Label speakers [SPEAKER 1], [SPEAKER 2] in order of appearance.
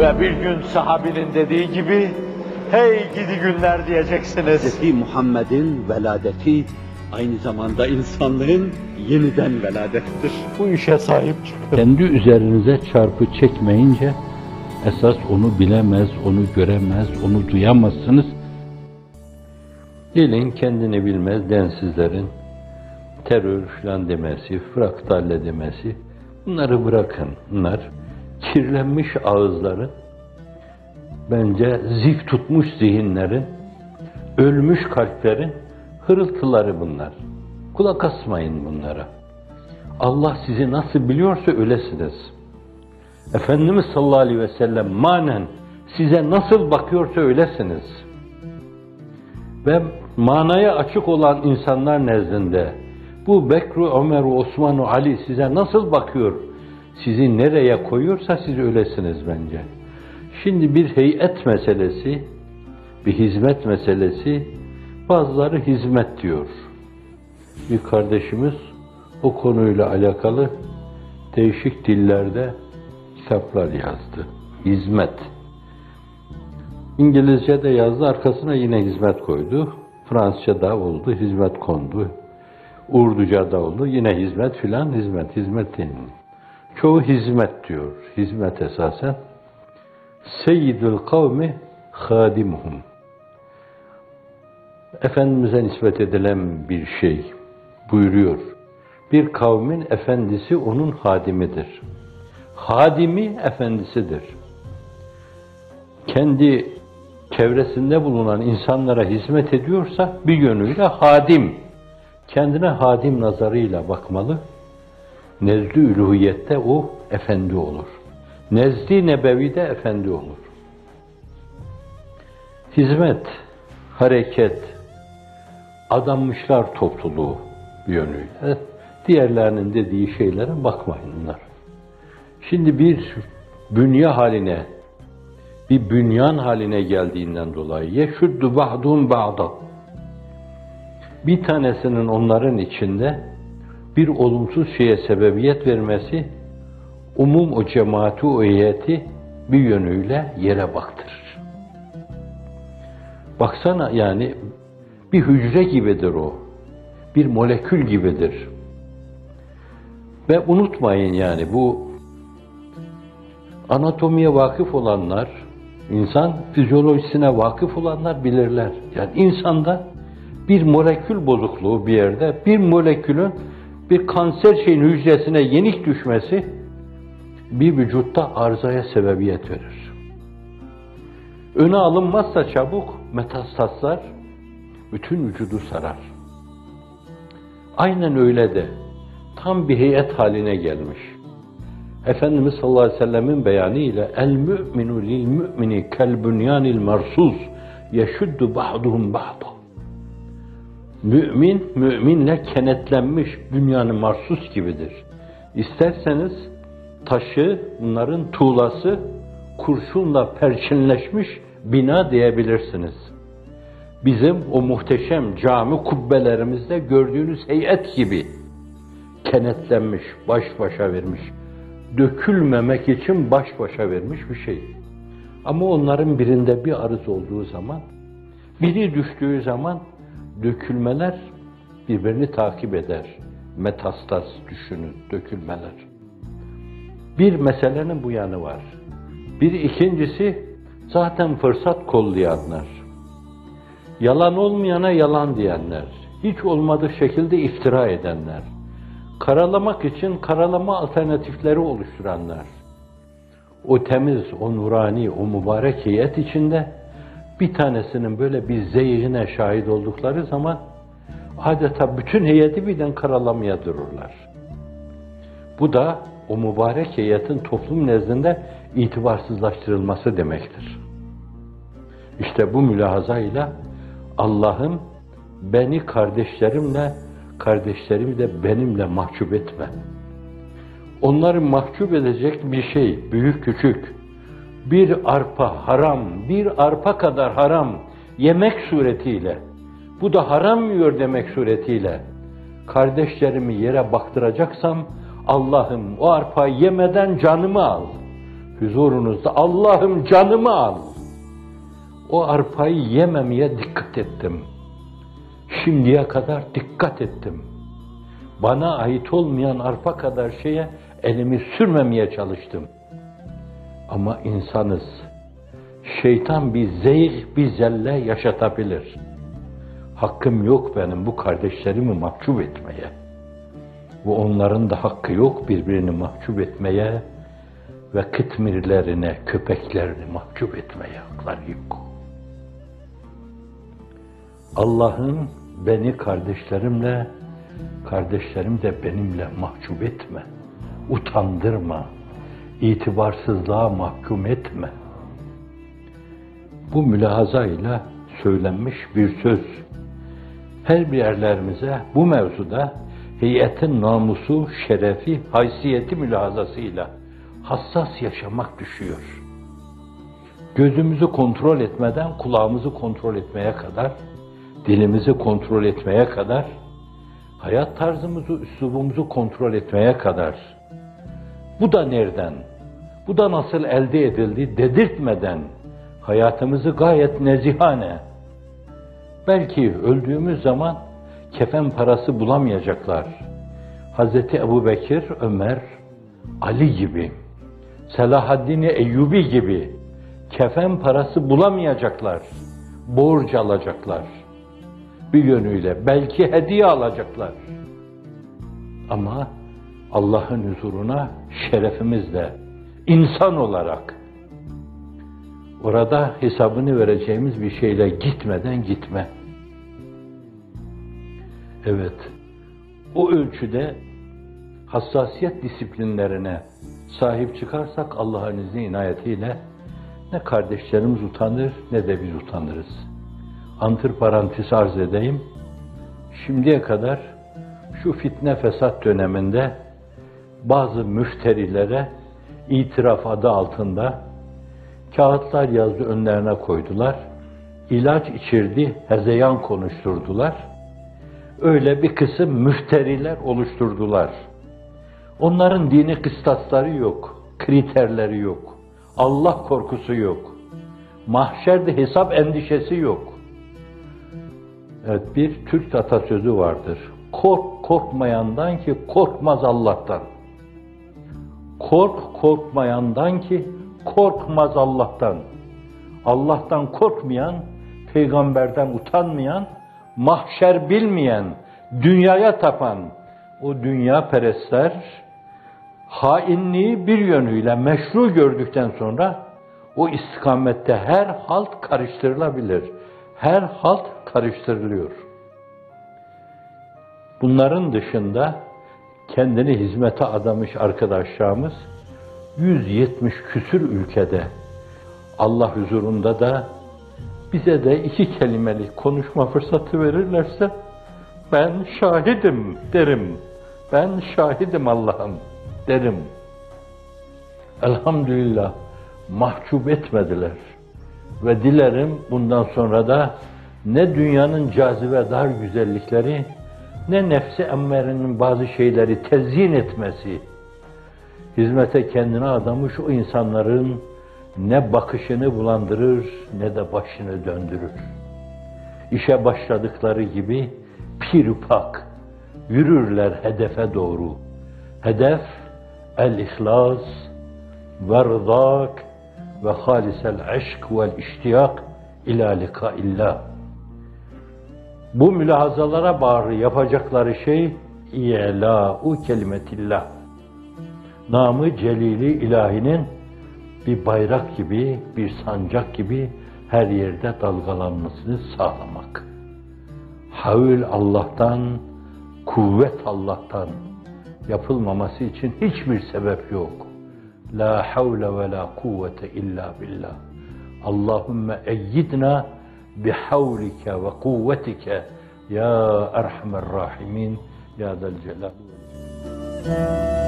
[SPEAKER 1] Ve bir gün sahabinin dediği gibi, hey gidi günler diyeceksiniz.
[SPEAKER 2] Hz. Muhammed'in veladeti aynı zamanda insanlığın yeniden veladettir.
[SPEAKER 1] Bu işe sahip çıkın.
[SPEAKER 3] Kendi üzerinize çarpı çekmeyince esas onu bilemez, onu göremez, onu duyamazsınız. Gelin kendini bilmez densizlerin terör filan demesi, fraktalle demesi bunları bırakın. Bunlar kirlenmiş ağızların bence zif tutmuş zihinlerin ölmüş kalplerin hırıltıları bunlar. Kulak asmayın bunlara. Allah sizi nasıl biliyorsa öylesiniz. Efendimiz sallallahu aleyhi ve sellem manen size nasıl bakıyorsa öylesiniz. Ve manaya açık olan insanlar nezdinde bu Bekru, Ömer, Osman, Ali size nasıl bakıyor? Sizi nereye koyuyorsa siz öylesiniz bence. Şimdi bir heyet meselesi, bir hizmet meselesi, bazıları hizmet diyor. Bir kardeşimiz o konuyla alakalı değişik dillerde kitaplar yazdı. Hizmet. İngilizce de yazdı, arkasına yine hizmet koydu. Fransızca da oldu, hizmet kondu. Urduca da oldu, yine hizmet filan, hizmet, hizmet değil. Çoğu hizmet diyor, hizmet esasen. Seyyidül kavmi hadimuhum. Efendimiz'e nispet edilen bir şey buyuruyor. Bir kavmin efendisi onun hadimidir. Hadimi efendisidir. Kendi çevresinde bulunan insanlara hizmet ediyorsa bir yönüyle hadim. Kendine hadim nazarıyla bakmalı. Nezd-i üluhiyette o efendi olur. Nezd-i nebevide efendi olur. Hizmet, hareket, adanmışlar topluluğu bir yönüyle. Diğerlerinin dediği şeylere bakmayın bunlar. Şimdi bir bünye haline, bir bünyan haline geldiğinden dolayı yeşuddu ba'dun ba'da. Bir tanesinin onların içinde bir olumsuz şeye sebebiyet vermesi umum o cemaati, o heyeti bir yönüyle yere baktırır. Baksana yani bir hücre gibidir o. Bir molekül gibidir. Ve unutmayın yani bu anatomiye vakıf olanlar, insan fizyolojisine vakıf olanlar bilirler. Yani insanda bir molekül bozukluğu bir yerde, bir molekülün bir kanser şeyin hücresine yenik düşmesi bir vücutta arızaya sebebiyet verir. Öne alınmazsa çabuk metastaslar bütün vücudu sarar. Aynen öyle de tam bir heyet haline gelmiş. Efendimiz sallallahu aleyhi ve sellemin beyanı ile el mü'minu lil mü'mini kel bunyanil marsuz yeşuddu ba'duhum ba'da. Mümin, müminle kenetlenmiş dünyanın marsus gibidir. İsterseniz taşı, bunların tuğlası kurşunla perçinleşmiş bina diyebilirsiniz. Bizim o muhteşem cami kubbelerimizde gördüğünüz heyet gibi kenetlenmiş, baş başa vermiş, dökülmemek için baş başa vermiş bir şey. Ama onların birinde bir arız olduğu zaman, biri düştüğü zaman dökülmeler birbirini takip eder. Metastaz düşünün, dökülmeler. Bir meselenin bu yanı var. Bir ikincisi zaten fırsat kollayanlar. Yalan olmayana yalan diyenler. Hiç olmadığı şekilde iftira edenler. Karalamak için karalama alternatifleri oluşturanlar. O temiz, o nurani, o mübarek heyet içinde bir tanesinin böyle bir zeyhine şahit oldukları zaman adeta bütün heyeti birden karalamaya dururlar. Bu da o mübarek heyetin toplum nezdinde itibarsızlaştırılması demektir. İşte bu mülahazayla Allah'ım beni kardeşlerimle, kardeşlerimi de benimle mahcup etme. Onları mahcup edecek bir şey, büyük küçük, bir arpa haram, bir arpa kadar haram yemek suretiyle, bu da haram yiyor demek suretiyle, kardeşlerimi yere baktıracaksam, Allah'ım o arpa yemeden canımı al, huzurunuzda Allah'ım canımı al. O arpayı yememeye dikkat ettim. Şimdiye kadar dikkat ettim. Bana ait olmayan arpa kadar şeye elimi sürmemeye çalıştım. Ama insanız. Şeytan bir zeyh, bir zelle yaşatabilir. Hakkım yok benim bu kardeşlerimi mahcup etmeye. Bu onların da hakkı yok birbirini mahcup etmeye ve kıtmirlerine, köpeklerini mahcup etmeye hakları yok. Allah'ın beni kardeşlerimle, kardeşlerim de benimle mahcup etme, utandırma, itibarsızlığa mahkum etme. Bu mülahazayla söylenmiş bir söz. Her bir yerlerimize bu mevzuda heyetin namusu, şerefi, haysiyeti mülahazasıyla hassas yaşamak düşüyor. Gözümüzü kontrol etmeden kulağımızı kontrol etmeye kadar, dilimizi kontrol etmeye kadar, hayat tarzımızı, üslubumuzu kontrol etmeye kadar, bu da nereden, bu da nasıl elde edildi dedirtmeden, hayatımızı gayet nezihane, belki öldüğümüz zaman kefen parası bulamayacaklar. Hazreti Ebu Bekir, Ömer, Ali gibi, Selahaddin Eyyubi gibi kefen parası bulamayacaklar. Borç alacaklar. Bir yönüyle belki hediye alacaklar. Ama Allah'ın huzuruna şerefimizle, insan olarak orada hesabını vereceğimiz bir şeyle gitmeden gitme. Evet, o ölçüde hassasiyet disiplinlerine sahip çıkarsak Allah'ın izni inayetiyle ne kardeşlerimiz utanır ne de biz utanırız. Antır parantez arz edeyim. Şimdiye kadar şu fitne fesat döneminde bazı müşterilere itiraf adı altında kağıtlar yazdı önlerine koydular. İlaç içirdi, hezeyan konuşturdular. Öyle bir kısım müşteriler oluşturdular. Onların dini kıstasları yok, kriterleri yok. Allah korkusu yok. Mahşerde hesap endişesi yok. Evet bir Türk atasözü vardır. Kork korkmayandan ki korkmaz Allah'tan. Kork korkmayandan ki korkmaz Allah'tan. Allah'tan korkmayan, peygamberden utanmayan, mahşer bilmeyen, dünyaya tapan o dünya perestler hainliği bir yönüyle meşru gördükten sonra o istikamette her halt karıştırılabilir. Her halt karıştırılıyor. Bunların dışında kendini hizmete adamış arkadaşlarımız 170 küsür ülkede Allah huzurunda da bize de iki kelimelik konuşma fırsatı verirlerse ben şahidim derim. Ben şahidim Allah'ım derim. Elhamdülillah mahcup etmediler. Ve dilerim bundan sonra da ne dünyanın cazibe dar güzellikleri, ne nefsi emmerenin bazı şeyleri tezyin etmesi, hizmete kendine adamış o insanların ne bakışını bulandırır ne de başını döndürür. İşe başladıkları gibi pirupak yürürler hedefe doğru. Hedef el-ihlas ve rıdak ve halisel aşk vel iştiyak ila likaillah. Bu mülahazalara bağlı yapacakları şey i'la'u kelimetillah. Namı celili ilahinin bir bayrak gibi, bir sancak gibi her yerde dalgalanmasını sağlamak. Havül Allah'tan, kuvvet Allah'tan yapılmaması için hiçbir sebep yok. La havle ve la kuvvete illa billah. Allahümme eyyidna بحولك وقوتك يا أرحم الراحمين يا ذا الجلال والإكرام.